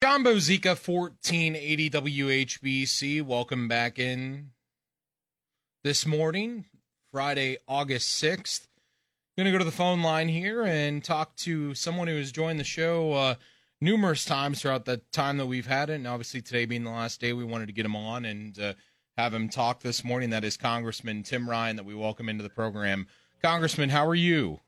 John Bozika, 1480 WHBC. Welcome back in this morning, Friday, August 6th. Going to go to the phone line here and talk to someone who has joined the show uh, numerous times throughout the time that we've had it. And obviously, today being the last day, we wanted to get him on and uh, have him talk this morning. That is Congressman Tim Ryan, that we welcome into the program. Congressman, how are you?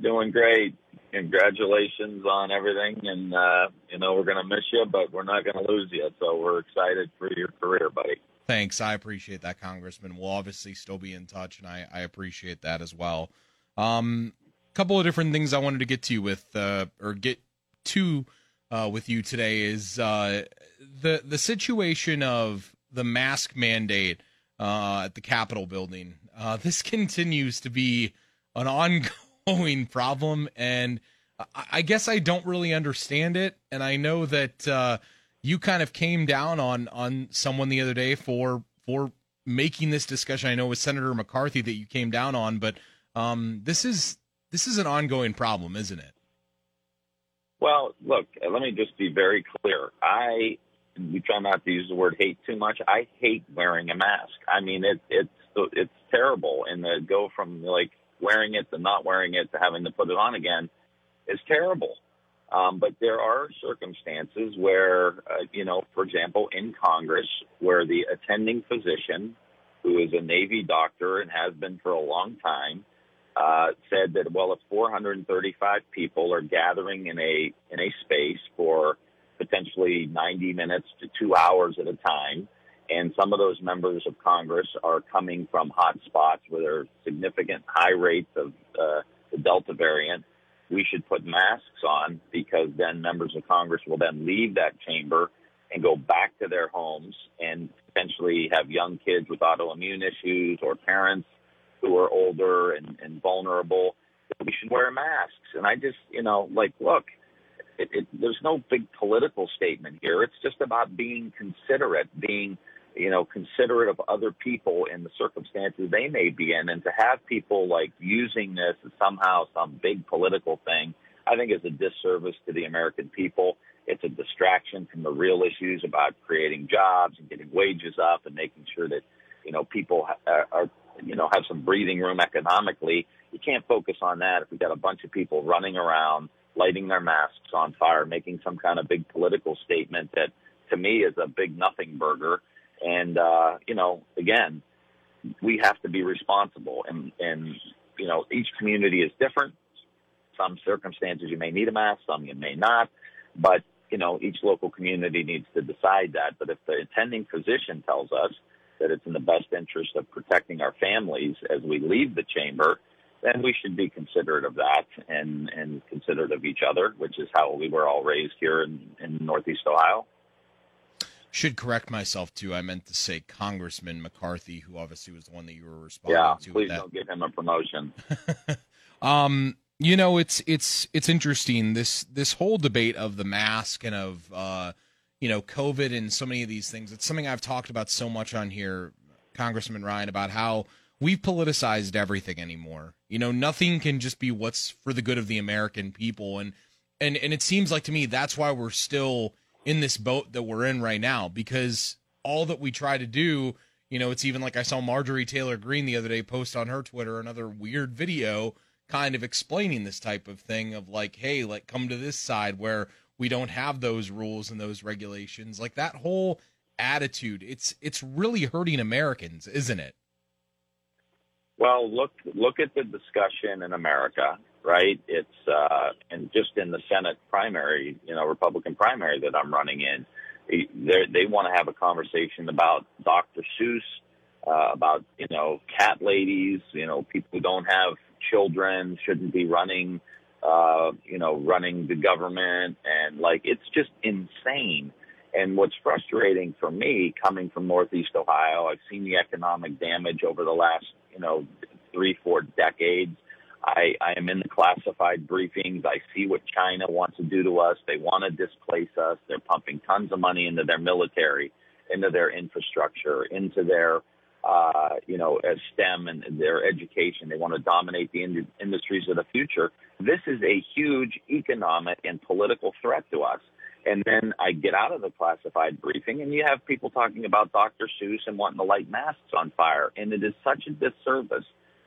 Doing great. Congratulations on everything, and uh, you know we're going to miss you, but we're not going to lose you. So we're excited for your career, buddy. Thanks, I appreciate that, Congressman. We'll obviously still be in touch, and I, I appreciate that as well. Um, a couple of different things I wanted to get to you with, uh, or get to uh, with you today is uh, the the situation of the mask mandate uh, at the Capitol building. Uh, this continues to be an ongoing ongoing problem, and I guess I don't really understand it. And I know that uh, you kind of came down on on someone the other day for for making this discussion. I know with Senator McCarthy that you came down on, but um, this is this is an ongoing problem, isn't it? Well, look, let me just be very clear. I we try not to use the word hate too much. I hate wearing a mask. I mean, it, it's it's terrible, and to go from like wearing it to not wearing it to having to put it on again is terrible. Um, but there are circumstances where, uh, you know, for example, in Congress, where the attending physician, who is a Navy doctor and has been for a long time, uh, said that well, if 435 people are gathering in a in a space for potentially 90 minutes to two hours at a time, and some of those members of Congress are coming from hot spots where there are significant high rates of uh, the Delta variant. We should put masks on because then members of Congress will then leave that chamber and go back to their homes and potentially have young kids with autoimmune issues or parents who are older and, and vulnerable. We should wear masks. And I just, you know, like, look, it, it, there's no big political statement here. It's just about being considerate, being you know, considerate of other people in the circumstances they may be in, and to have people like using this as somehow some big political thing, I think is a disservice to the American people. It's a distraction from the real issues about creating jobs and getting wages up and making sure that, you know, people are, are you know, have some breathing room economically. You can't focus on that if we've got a bunch of people running around, lighting their masks on fire, making some kind of big political statement that to me is a big nothing burger and, uh, you know, again, we have to be responsible and, and, you know, each community is different. Some circumstances you may need a mask, some you may not, but, you know, each local community needs to decide that. But if the attending physician tells us that it's in the best interest of protecting our families as we leave the chamber, then we should be considerate of that and, and considerate of each other, which is how we were all raised here in, in Northeast Ohio should correct myself too. I meant to say Congressman McCarthy, who obviously was the one that you were responding yeah, to. Yeah, please don't give him a promotion. um, you know, it's it's it's interesting this this whole debate of the mask and of uh, you know COVID and so many of these things. It's something I've talked about so much on here, Congressman Ryan, about how we've politicized everything anymore. You know, nothing can just be what's for the good of the American people, and and and it seems like to me that's why we're still in this boat that we're in right now because all that we try to do, you know, it's even like I saw Marjorie Taylor Greene the other day post on her Twitter another weird video kind of explaining this type of thing of like, hey, like come to this side where we don't have those rules and those regulations. Like that whole attitude, it's it's really hurting Americans, isn't it? Well, look look at the discussion in America right? It's uh, and just in the Senate primary, you know, Republican primary that I'm running in, they want to have a conversation about Dr. Seuss, uh, about you know cat ladies, you know, people who don't have children shouldn't be running, uh, you know, running the government, and like it's just insane. And what's frustrating for me, coming from Northeast Ohio, I've seen the economic damage over the last, you know, three, four decades. I, I am in the classified briefings. I see what China wants to do to us. They want to displace us. They're pumping tons of money into their military, into their infrastructure, into their, uh, you know, STEM and their education. They want to dominate the in- industries of the future. This is a huge economic and political threat to us. And then I get out of the classified briefing, and you have people talking about Dr. Seuss and wanting to light masks on fire. And it is such a disservice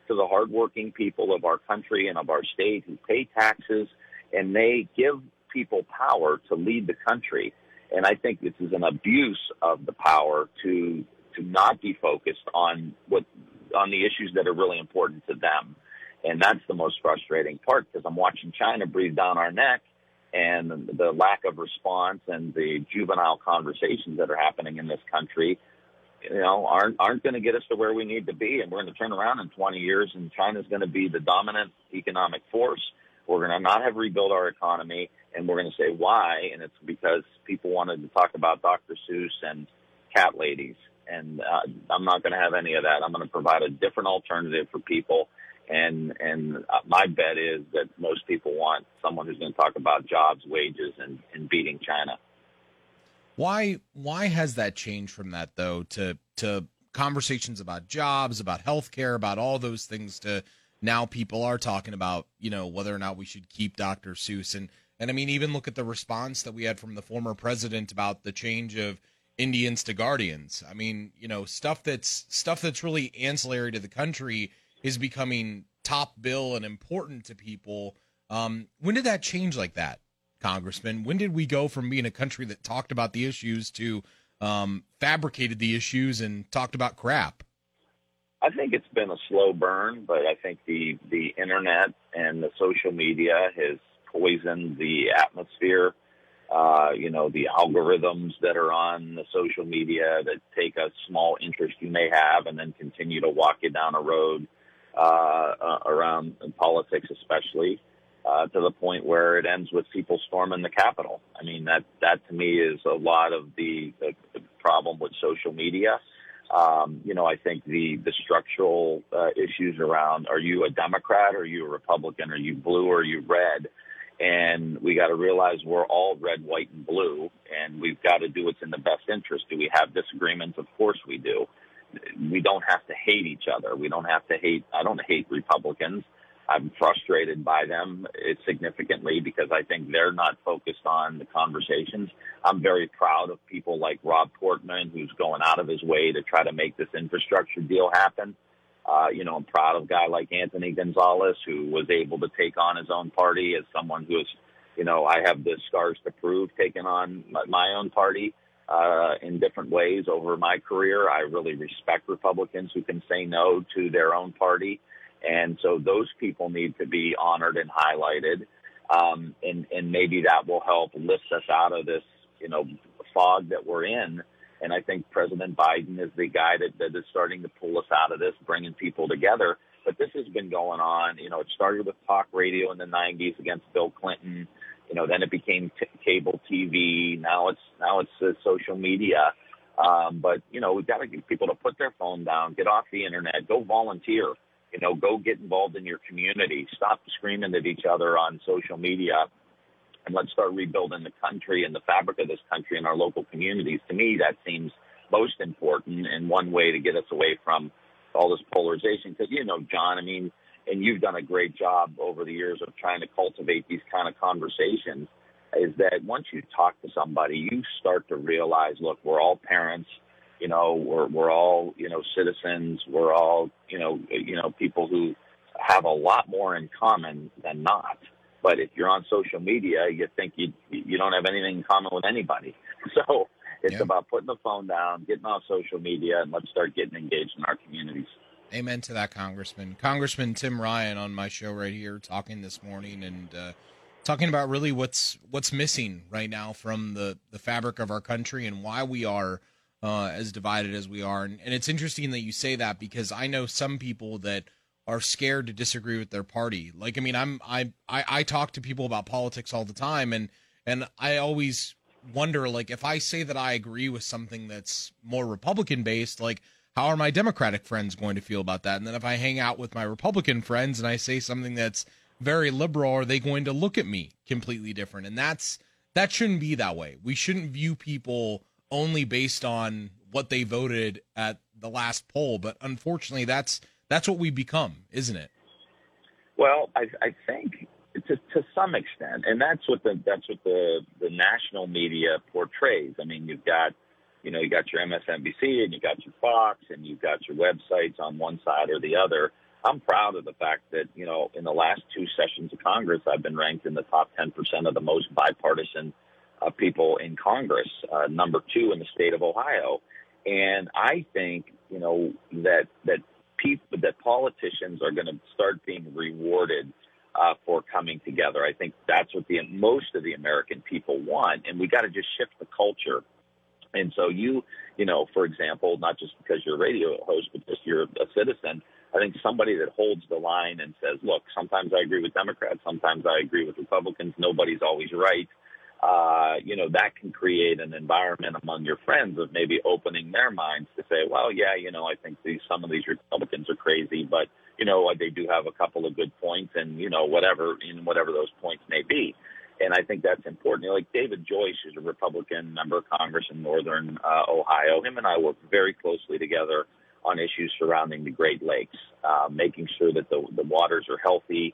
to the hardworking people of our country and of our state who pay taxes, and they give people power to lead the country. And I think this is an abuse of the power to to not be focused on what on the issues that are really important to them. And that's the most frustrating part because I'm watching China breathe down our neck and the lack of response and the juvenile conversations that are happening in this country, you know, aren't aren't going to get us to where we need to be. And we're going to turn around in 20 years, and China's going to be the dominant economic force. We're going to not have rebuilt our economy, and we're going to say why. And it's because people wanted to talk about Dr. Seuss and cat ladies. And uh, I'm not going to have any of that. I'm going to provide a different alternative for people and and my bet is that most people want someone who's going to talk about jobs, wages, and, and beating China. Why why has that changed from that though to to conversations about jobs, about healthcare, about all those things to now people are talking about, you know, whether or not we should keep Dr. Seuss and and I mean even look at the response that we had from the former president about the change of Indians to Guardians. I mean, you know, stuff that's stuff that's really ancillary to the country is becoming top bill and important to people. Um, when did that change like that, Congressman? When did we go from being a country that talked about the issues to um, fabricated the issues and talked about crap? I think it's been a slow burn, but I think the the internet and the social media has poisoned the atmosphere. Uh, you know, the algorithms that are on the social media that take a small interest you may have and then continue to walk you down a road uh, uh, around politics, especially uh, to the point where it ends with people storming the Capitol. I mean, that that to me is a lot of the, the, the problem with social media. Um, you know, I think the the structural uh, issues around are you a Democrat, are you a Republican, are you blue, are you red? And we got to realize we're all red, white, and blue, and we've got to do what's in the best interest. Do we have disagreements? Of course we do we don't have to hate each other. We don't have to hate. I don't hate Republicans. I'm frustrated by them significantly because I think they're not focused on the conversations. I'm very proud of people like Rob Portman, who's going out of his way to try to make this infrastructure deal happen. Uh, you know, I'm proud of a guy like Anthony Gonzalez, who was able to take on his own party as someone who is, you know, I have the scars to prove taking on my own party uh, in different ways over my career. I really respect Republicans who can say no to their own party. And so those people need to be honored and highlighted. Um, and, and maybe that will help lift us out of this, you know, fog that we're in. And I think President Biden is the guy that, that is starting to pull us out of this, bringing people together. But this has been going on. You know, it started with talk radio in the 90s against Bill Clinton. You know, then it became t- cable TV. Now it's now it's uh, social media. Um, but you know, we've got to get people to put their phone down, get off the internet, go volunteer. You know, go get involved in your community. Stop screaming at each other on social media, and let's start rebuilding the country and the fabric of this country and our local communities. To me, that seems most important and one way to get us away from all this polarization. Because you know, John, I mean, and you've done a great job over the years of trying to cultivate these kind of conversations is that once you talk to somebody, you start to realize, look, we're all parents, you know, we're we're all you know citizens, we're all you know you know people who have a lot more in common than not. But if you're on social media, you think you you don't have anything in common with anybody. So it's yeah. about putting the phone down, getting off social media, and let's start getting engaged in our communities. Amen to that, Congressman. Congressman Tim Ryan on my show right here talking this morning and uh, talking about really what's what's missing right now from the the fabric of our country and why we are uh, as divided as we are. And, and it's interesting that you say that because I know some people that are scared to disagree with their party. Like, I mean, I'm I I, I talk to people about politics all the time, and and I always wonder like if I say that I agree with something that's more Republican based, like how are my Democratic friends going to feel about that? And then if I hang out with my Republican friends and I say something that's very liberal, are they going to look at me completely different? And that's that shouldn't be that way. We shouldn't view people only based on what they voted at the last poll, but unfortunately that's that's what we become, isn't it? Well, I, I think to, to some extent, and that's what the that's what the the national media portrays. I mean, you've got you know you got your MSNBC and you got your Fox and you've got your websites on one side or the other. I'm proud of the fact that you know in the last two sessions of Congress, I've been ranked in the top 10% of the most bipartisan uh, people in Congress, uh, number two in the state of Ohio. And I think you know that that people that politicians are going to start being rewarded uh, for coming together. I think that's what the most of the American people want, and we got to just shift the culture. And so you, you know, for example, not just because you're a radio host, but just you're a citizen. I think somebody that holds the line and says, "Look, sometimes I agree with Democrats, sometimes I agree with Republicans. Nobody's always right." Uh, you know, that can create an environment among your friends of maybe opening their minds to say, well, yeah, you know, I think these, some of these Republicans are crazy, but, you know, they do have a couple of good points and, you know, whatever, in whatever those points may be. And I think that's important. You know, like David Joyce is a Republican member of Congress in Northern uh, Ohio. Him and I work very closely together on issues surrounding the Great Lakes, uh, making sure that the, the waters are healthy,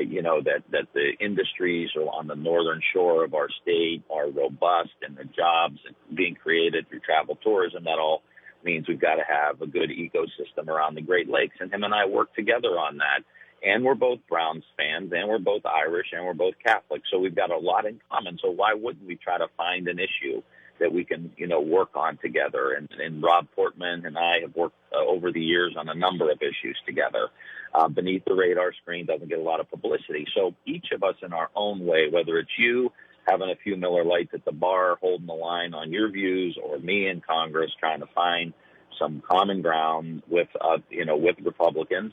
you know that that the industries on the northern shore of our state are robust and the jobs being created through travel tourism that all means we've got to have a good ecosystem around the Great Lakes and him and I work together on that and we're both Browns fans and we're both Irish and we're both Catholic so we've got a lot in common so why wouldn't we try to find an issue that we can, you know, work on together. And, and Rob Portman and I have worked uh, over the years on a number of issues together. Uh, beneath the radar screen doesn't get a lot of publicity. So each of us in our own way, whether it's you having a few Miller Lites at the bar, holding the line on your views, or me in Congress trying to find some common ground with, uh, you know, with Republicans,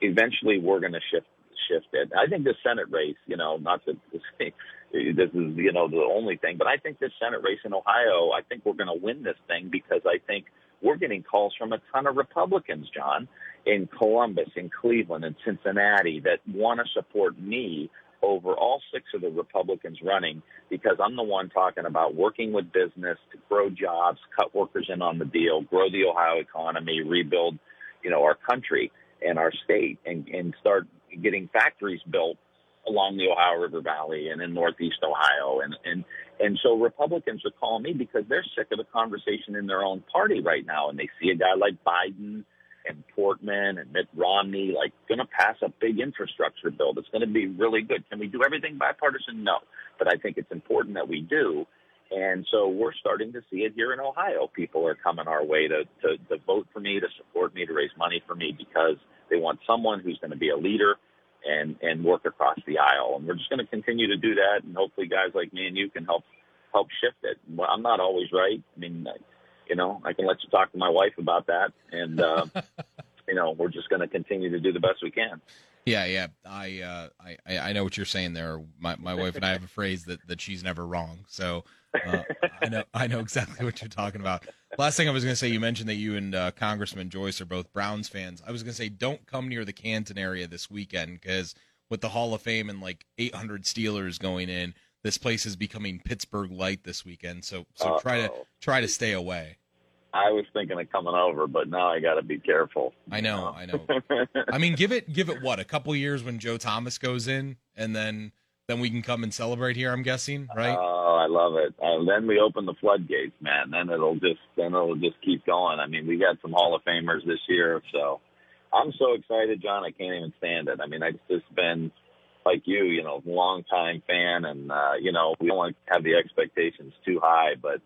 eventually we're going to shift shift it. I think the Senate race, you know, not to this is, you know, the only thing, but I think this Senate race in Ohio, I think we're going to win this thing because I think we're getting calls from a ton of Republicans, John, in Columbus, in Cleveland, in Cincinnati that want to support me over all six of the Republicans running because I'm the one talking about working with business to grow jobs, cut workers in on the deal, grow the Ohio economy, rebuild, you know, our country and our state and, and start getting factories built along the Ohio River Valley and in Northeast Ohio. And, and, and so Republicans are calling me because they're sick of the conversation in their own party right now. And they see a guy like Biden and Portman and Mitt Romney like going to pass a big infrastructure bill that's going to be really good. Can we do everything bipartisan? No. But I think it's important that we do. And so we're starting to see it here in Ohio. People are coming our way to, to, to vote for me, to support me, to raise money for me because they want someone who's going to be a leader and and work across the aisle. And we're just going to continue to do that, and hopefully, guys like me and you can help help shift it. I'm not always right. I mean, you know, I can let you talk to my wife about that, and uh, you know, we're just going to continue to do the best we can. Yeah, yeah, I, uh, I, I know what you're saying there. My, my wife and I have a phrase that, that she's never wrong. So uh, I know, I know exactly what you're talking about. Last thing I was going to say, you mentioned that you and uh, Congressman Joyce are both Browns fans. I was going to say, don't come near the Canton area this weekend because with the Hall of Fame and like 800 Steelers going in, this place is becoming Pittsburgh light this weekend. So, so Uh-oh. try to try to stay away. I was thinking of coming over, but now I got to be careful. I know, I know. I mean, give it give it what a couple years when Joe Thomas goes in, and then then we can come and celebrate here. I'm guessing, right? Oh, I love it. Uh, then we open the floodgates, man. Then it'll just then it'll just keep going. I mean, we got some Hall of Famers this year, so I'm so excited, John. I can't even stand it. I mean, I've just been like you, you know, long time fan, and uh, you know, we don't want to have the expectations too high, but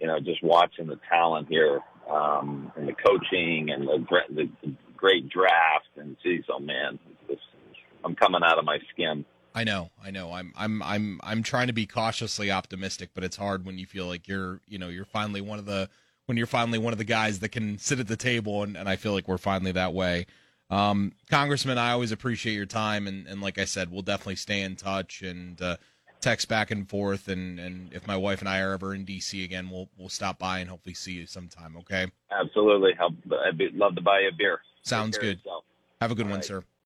you know, just watching the talent here um, and the coaching and the, the, the great draft and geez, oh man, just, I'm coming out of my skin. I know, I know. I'm, I'm, I'm, I'm trying to be cautiously optimistic, but it's hard when you feel like you're, you know, you're finally one of the, when you're finally one of the guys that can sit at the table, and, and I feel like we're finally that way. Um, Congressman, I always appreciate your time, and, and like I said, we'll definitely stay in touch. And uh, text back and forth, and and if my wife and I are ever in DC again, we'll we'll stop by and hopefully see you sometime. Okay. Absolutely. I'd love to buy you a beer. Sounds good. Have a good All one, right. sir.